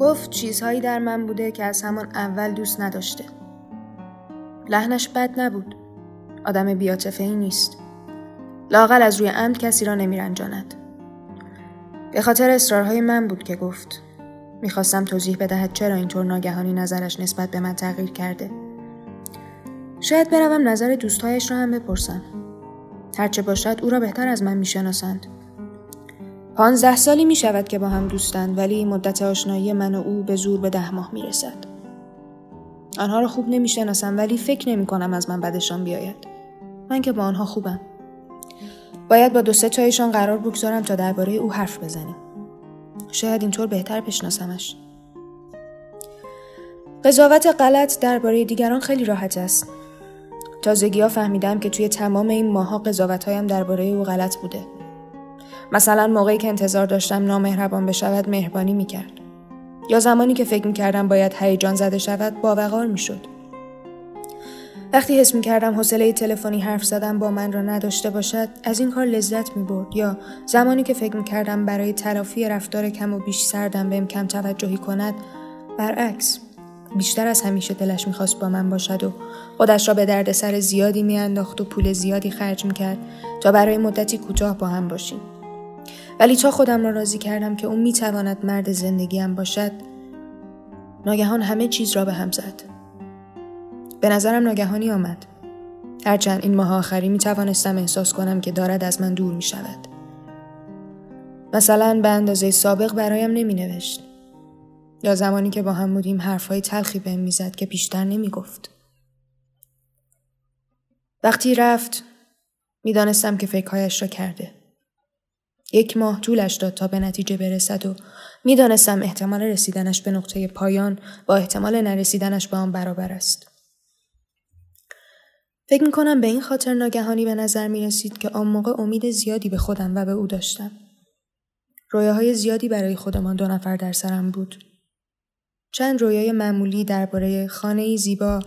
گفت چیزهایی در من بوده که از همان اول دوست نداشته. لحنش بد نبود. آدم بیاتفه ای نیست. لاقل از روی عمد کسی را نمیرنجاند. به خاطر اصرارهای من بود که گفت. می‌خواستم توضیح بدهد چرا اینطور ناگهانی نظرش نسبت به من تغییر کرده. شاید بروم نظر دوستهایش را هم بپرسم. هرچه باشد او را بهتر از من می‌شناسند. پانزده سالی می شود که با هم دوستند ولی مدت آشنایی من و او به زور به ده ماه می رسد. آنها را خوب نمی شناسم ولی فکر نمی کنم از من بدشان بیاید. من که با آنها خوبم. باید با دو سه تایشان قرار بگذارم تا درباره او حرف بزنیم. شاید اینطور بهتر بشناسمش. قضاوت غلط درباره دیگران خیلی راحت است. تازگی ها فهمیدم که توی تمام این ماها قضاوت هایم درباره او غلط بوده. مثلا موقعی که انتظار داشتم نامهربان بشود مهربانی می‌کرد. یا زمانی که فکر می‌کردم باید هیجان زده شود باوقار می‌شد. وقتی حس می‌کردم حوصله تلفنی حرف زدن با من را نداشته باشد از این کار لذت می‌برد یا زمانی که فکر می‌کردم برای تلافی رفتار کم و بیش سردم بهم کم توجهی کند برعکس بیشتر از همیشه دلش می‌خواست با من باشد و خودش را به دردسر زیادی میانداخت و پول زیادی خرج می‌کرد تا برای مدتی کوتاه با هم باشیم ولی تا خودم را راضی کردم که او می‌تواند مرد زندگیم باشد ناگهان همه چیز را به هم زد به نظرم ناگهانی آمد هرچند این ماه آخری می توانستم احساس کنم که دارد از من دور می شود. مثلا به اندازه سابق برایم نمی نوشت. یا زمانی که با هم بودیم حرفهای تلخی بهم می‌زد که بیشتر نمی گفت. وقتی رفت می‌دانستم که فکرهایش را کرده. یک ماه طولش داد تا به نتیجه برسد و می‌دانستم احتمال رسیدنش به نقطه پایان با احتمال نرسیدنش به آن برابر است. فکر می کنم به این خاطر ناگهانی به نظر می رسید که آن موقع امید زیادی به خودم و به او داشتم. رویاهای زیادی برای خودمان دو نفر در سرم بود. چند رویای معمولی درباره خانه زیبا،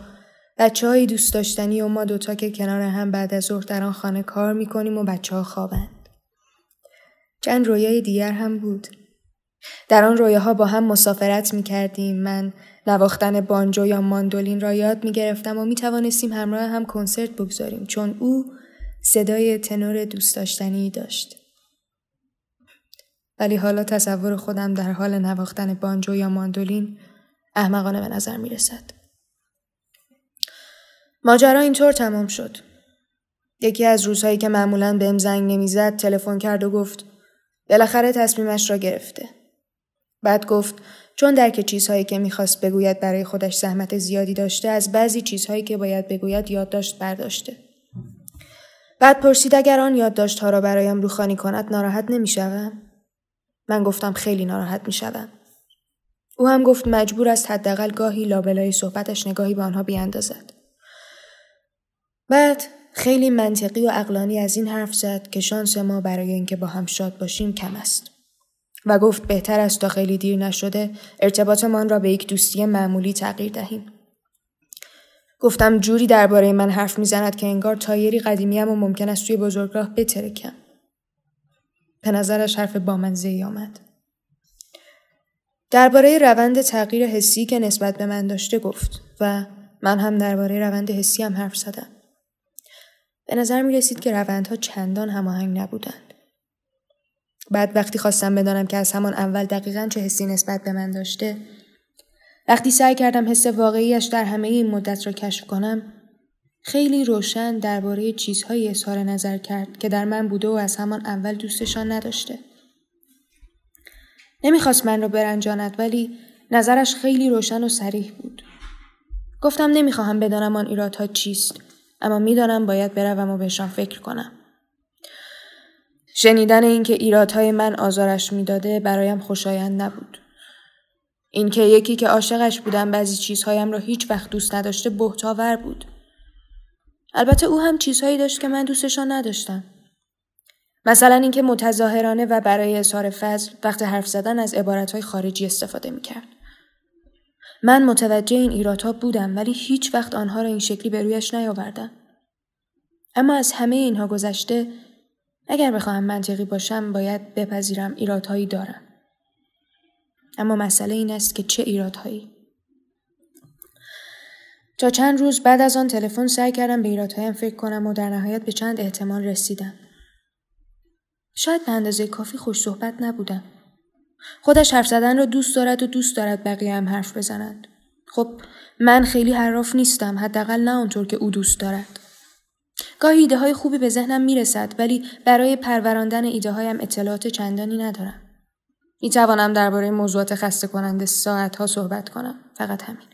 بچه های دوست داشتنی و ما دوتا که کنار هم بعد از ظهر در آن خانه کار می کنیم و بچه ها خوابند. چند رویای دیگر هم بود. در آن رویاها با هم مسافرت می کردیم. من نواختن بانجو یا ماندولین را یاد می گرفتم و می توانستیم همراه هم کنسرت بگذاریم چون او صدای تنور دوست داشتنی داشت. ولی حالا تصور خودم در حال نواختن بانجو یا ماندولین احمقانه به نظر می رسد. ماجرا اینطور تمام شد. یکی از روزهایی که معمولا بهم زنگ نمی‌زد تلفن کرد و گفت بالاخره تصمیمش را گرفته. بعد گفت چون درک چیزهایی که می‌خواست بگوید برای خودش زحمت زیادی داشته از بعضی چیزهایی که باید بگوید یادداشت برداشته. بعد پرسید اگر آن یادداشتها را برایم روخانی کند ناراحت نمی‌شوم من گفتم خیلی ناراحت می شدم. او هم گفت مجبور است حداقل گاهی لابلای صحبتش نگاهی به آنها بیاندازد. بعد خیلی منطقی و اقلانی از این حرف زد که شانس ما برای اینکه با هم شاد باشیم کم است. و گفت بهتر است تا خیلی دیر نشده ارتباطمان را به یک دوستی معمولی تغییر دهیم. گفتم جوری درباره من حرف می‌زند که انگار تایری قدیمیم و ممکن است توی بزرگراه بترکم. به نظرش حرف بامنزه آمد. درباره روند تغییر حسی که نسبت به من داشته گفت و من هم درباره روند حسی هم حرف زدم. به نظر می رسید که روندها چندان هماهنگ نبودند. بعد وقتی خواستم بدانم که از همان اول دقیقا چه حسی نسبت به من داشته وقتی سعی کردم حس واقعیش در همه این مدت را کشف کنم خیلی روشن درباره چیزهایی اظهار نظر کرد که در من بوده و از همان اول دوستشان نداشته. نمی‌خواست من را برنجاند ولی نظرش خیلی روشن و سریح بود. گفتم نمی‌خواهم بدانم آن ایرادها چیست اما می‌دانم باید بروم و بهشان فکر کنم. شنیدن اینکه ایرادهای من آزارش می‌داده برایم خوشایند نبود. اینکه یکی که عاشقش بودم بعضی چیزهایم را هیچ وقت دوست نداشته بهتاور بود. البته او هم چیزهایی داشت که من دوستشان نداشتم. مثلا اینکه متظاهرانه و برای اظهار فضل وقت حرف زدن از عبارتهای خارجی استفاده می‌کرد. من متوجه این ایرادها بودم ولی هیچ وقت آنها را این شکلی به رویش نیاوردم. اما از همه اینها گذشته اگر بخواهم منطقی باشم باید بپذیرم ایرادهایی دارم. اما مسئله این است که چه ایرادهایی؟ تا چند روز بعد از آن تلفن سعی کردم به ایرادهایم فکر کنم و در نهایت به چند احتمال رسیدم. شاید به اندازه کافی خوش صحبت نبودم. خودش حرف زدن را دوست دارد و دوست دارد بقیه هم حرف بزنند. خب من خیلی حراف نیستم حداقل نه آنطور که او دوست دارد. گاهی ایده های خوبی به ذهنم می‌رسد ولی برای پروراندن ایده هایم اطلاعات چندانی ندارم. می توانم درباره موضوعات خسته کننده ساعت ها صحبت کنم. فقط همین.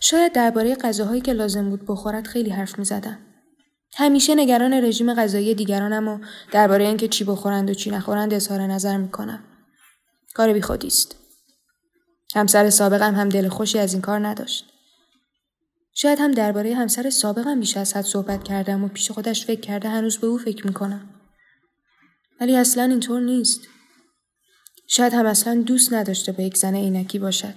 شاید درباره غذاهایی که لازم بود بخورد خیلی حرف می زدم. همیشه نگران رژیم غذایی دیگرانم و درباره اینکه چی بخورند و چی نخورند اظهار نظر می کنم. کار بی خودی است. همسر سابقم هم دل خوشی از این کار نداشت. شاید هم درباره همسر سابقم بیش از حد صحبت کردم و پیش خودش فکر کرده هنوز به او فکر می‌کنم. ولی اصلا اینطور نیست. شاید هم اصلا دوست نداشته با یک زن عینکی باشد.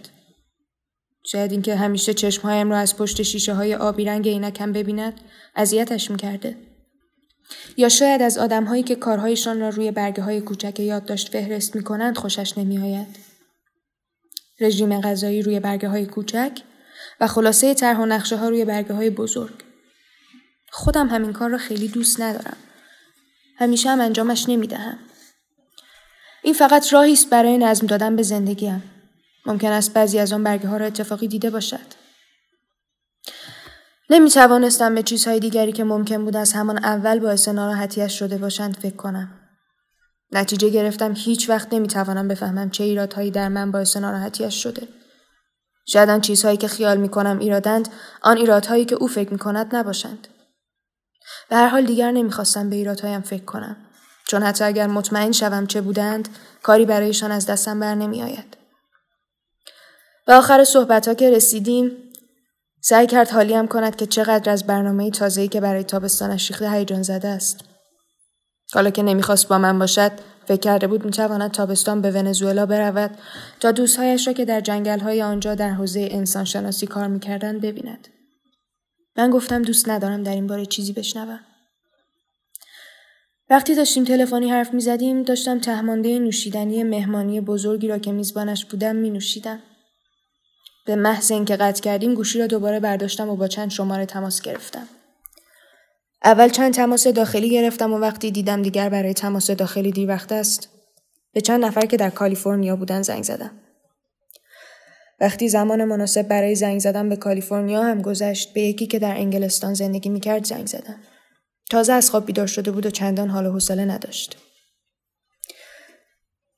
شاید اینکه همیشه چشمهایم را از پشت شیشه های آبی رنگ عینکم ببیند اذیتش می‌کرده. یا شاید از آدمهایی که کارهایشان را روی برگه های کوچک یادداشت فهرست می کنند خوشش نمیآید. رژیم غذایی روی برگه های کوچک و خلاصه طرح و نقشه ها روی برگه های بزرگ. خودم همین کار را خیلی دوست ندارم. همیشه هم انجامش نمی دهم. این فقط راهی است برای نظم دادن به زندگیم. ممکن است بعضی از آن برگه ها را اتفاقی دیده باشد. نمی توانستم به چیزهای دیگری که ممکن بود از همان اول باعث ناراحتیش شده باشند فکر کنم. نتیجه گرفتم هیچ وقت نمی توانم بفهمم چه ایرادهایی در من باعث ناراحتیش شده. شاید چیزهایی که خیال می کنم ایرادند آن ایرادهایی که او فکر می کند نباشند. به هر حال دیگر نمی‌خواستم به ایرادهایم فکر کنم. چون حتی اگر مطمئن شوم چه بودند کاری برایشان از دستم بر نمی آید. به آخر صحبت ها که رسیدیم سعی کرد حالیم کند که چقدر از برنامه تازه‌ای که برای تابستانش ریخته هیجان زده است. حالا که نمی‌خواست با من باشد فکر کرده بود می‌تواند تابستان به ونزوئلا برود تا دوستهایش را که در جنگل های آنجا در حوزه انسانشناسی کار می‌کردند ببیند. من گفتم دوست ندارم در این باره چیزی بشنوم. وقتی داشتیم تلفنی حرف می‌زدیم داشتم تهمانده نوشیدنی مهمانی بزرگی را که میزبانش بودم می نوشیدم. به محض اینکه قطع کردیم گوشی را دوباره برداشتم و با چند شماره تماس گرفتم. اول چند تماس داخلی گرفتم و وقتی دیدم دیگر برای تماس داخلی دیر وقت است به چند نفر که در کالیفرنیا بودن زنگ زدم. وقتی زمان مناسب برای زنگ زدن به کالیفرنیا هم گذشت به یکی که در انگلستان زندگی می‌کرد زنگ زدم. تازه از خواب بیدار شده بود و چندان حال و حوصله نداشت.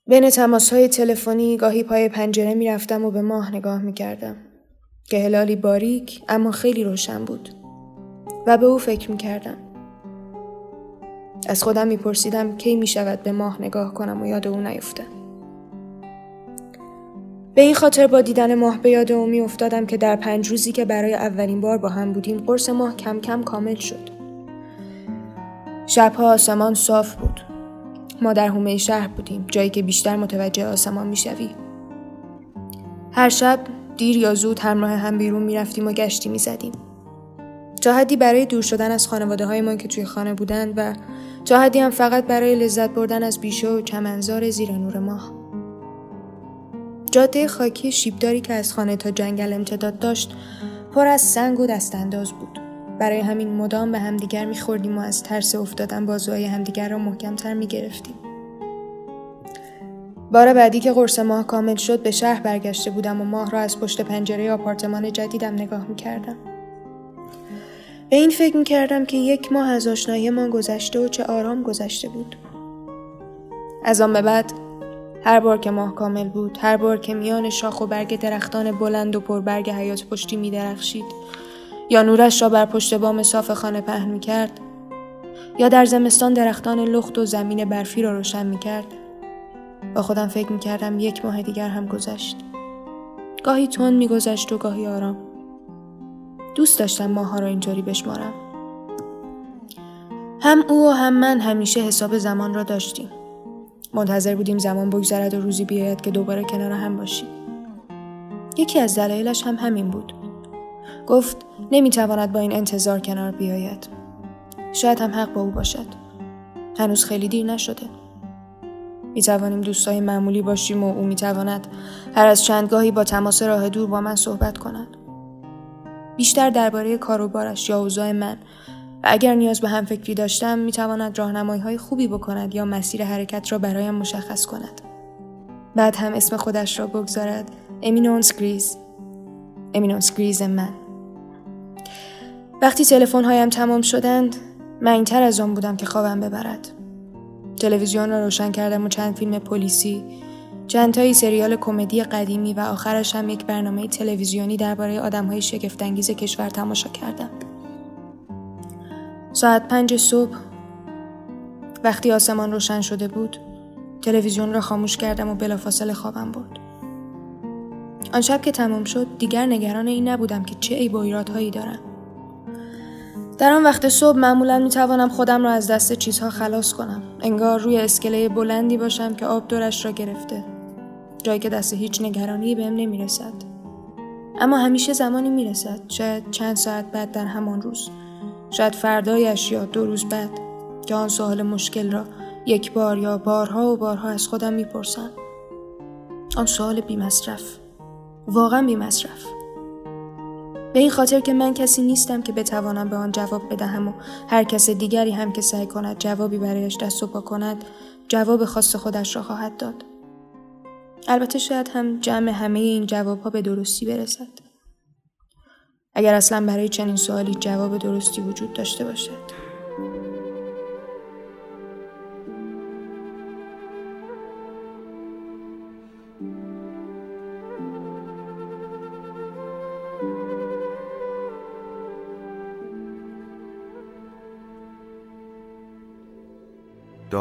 بین تماس های تلفنی گاهی پای پنجره می‌رفتم و به ماه نگاه می‌کردم. که هلالی باریک اما خیلی روشن بود. و به او فکر می‌کردم. از خودم میپرسیدم کی می‌شود به ماه نگاه کنم و یاد او نیفتم به این خاطر با دیدن ماه به یاد او افتادم که در پنج روزی که برای اولین بار با هم بودیم قرص ماه کم کم کامل شد. شبها آسمان صاف بود. ما در حومه شهر بودیم جایی که بیشتر متوجه آسمان می‌شوی. هر شب دیر یا زود همراه هم بیرون می‌رفتیم و گشتی می‌زدیم. تا حدی برای دور شدن از خانواده های ما که توی خانه بودند و تا حدی هم فقط برای لذت بردن از بیشه و چمنزار زیر نور ماه. جاده خاکی شیبداری که از خانه تا جنگل امتداد داشت پر از سنگ و دستانداز بود. برای همین مدام به همدیگر میخوردیم و از ترس افتادن بازوهای همدیگر را محکمتر می‌گرفتیم. بار بعدی که قرص ماه کامل شد به شهر برگشته بودم و ماه را از پشت پنجره آپارتمان جدیدم نگاه می‌کردم. به این فکر می‌کردم که یک ماه از آشنایی ما گذشته و چه آرام گذشته بود. از آن به بعد هر بار که ماه کامل بود هر بار که میان شاخ و برگ درختان بلند و پربرگ حیات پشتی می درخشید یا نورش را بر پشت بام صاف خانه پهن می کرد یا در زمستان درختان لخت و زمین برفی را روشن می کرد با خودم فکر می کردم یک ماه دیگر هم گذشت. گاهی تون می گذشت و گاهی آرام. دوست داشتم ماها را اینطوری بشمارم. هم او و هم من همیشه حساب زمان را داشتیم. منتظر بودیم زمان بگذرد و روزی بیاید که دوباره کنار هم باشیم. یکی از دلایلش هم همین بود. گفت نمی‌تواند با این انتظار کنار بیاید. شاید هم حق با او باشد. هنوز خیلی دیر نشده. می توانیم دوستای معمولی باشیم و او می تواند هر از چندگاهی با تماس راه دور با من صحبت کند. بیشتر درباره کار و بارش یا اوضاع من. و اگر نیاز به هم فکری داشتم می تواند راهنمایی های خوبی بکند یا مسیر حرکت را برایم مشخص کند. بعد هم اسم خودش را بگذارد. امینونس گریز. امینونس گریز من. وقتی تلفن هایم تمام شدند من تر از آن بودم که خوابم ببرد. تلویزیون را روشن کردم و چند فیلم پلیسی چند تایی سریال کمدی قدیمی و آخرش هم یک برنامه تلویزیونی درباره آدمهای شگفتانگیز کشور تماشا کردم. ساعت پنج صبح وقتی آسمان روشن شده بود تلویزیون را خاموش کردم و بلافاصله خوابم برد. آن شب که تمام شد دیگر نگران این نبودم که چه ای و دارم. در آن وقت صبح معمولا می توانم خودم را از دست چیزها خلاص کنم. انگار روی اسکله بلندی باشم که آب دورش را گرفته. جایی که دست هیچ نگرانی بهم نمی رسد. اما همیشه زمانی می رسد. شاید چند ساعت بعد در همان روز. شاید فردایش یا دو روز بعد که آن سوال مشکل را یک بار یا بارها و بارها از خودم می‌پرسم. آن سوال بی مصرف. واقعا بی مصرف. به این خاطر که من کسی نیستم که بتوانم به آن جواب بدهم و هر کس دیگری هم که سعی کند جوابی برایش دست و پا کند جواب خاص خودش را خواهد داد. البته شاید هم جمع همه این جواب ها به درستی برسد. اگر اصلا برای چنین سوالی جواب درستی وجود داشته باشد.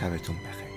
شبتون بخیر.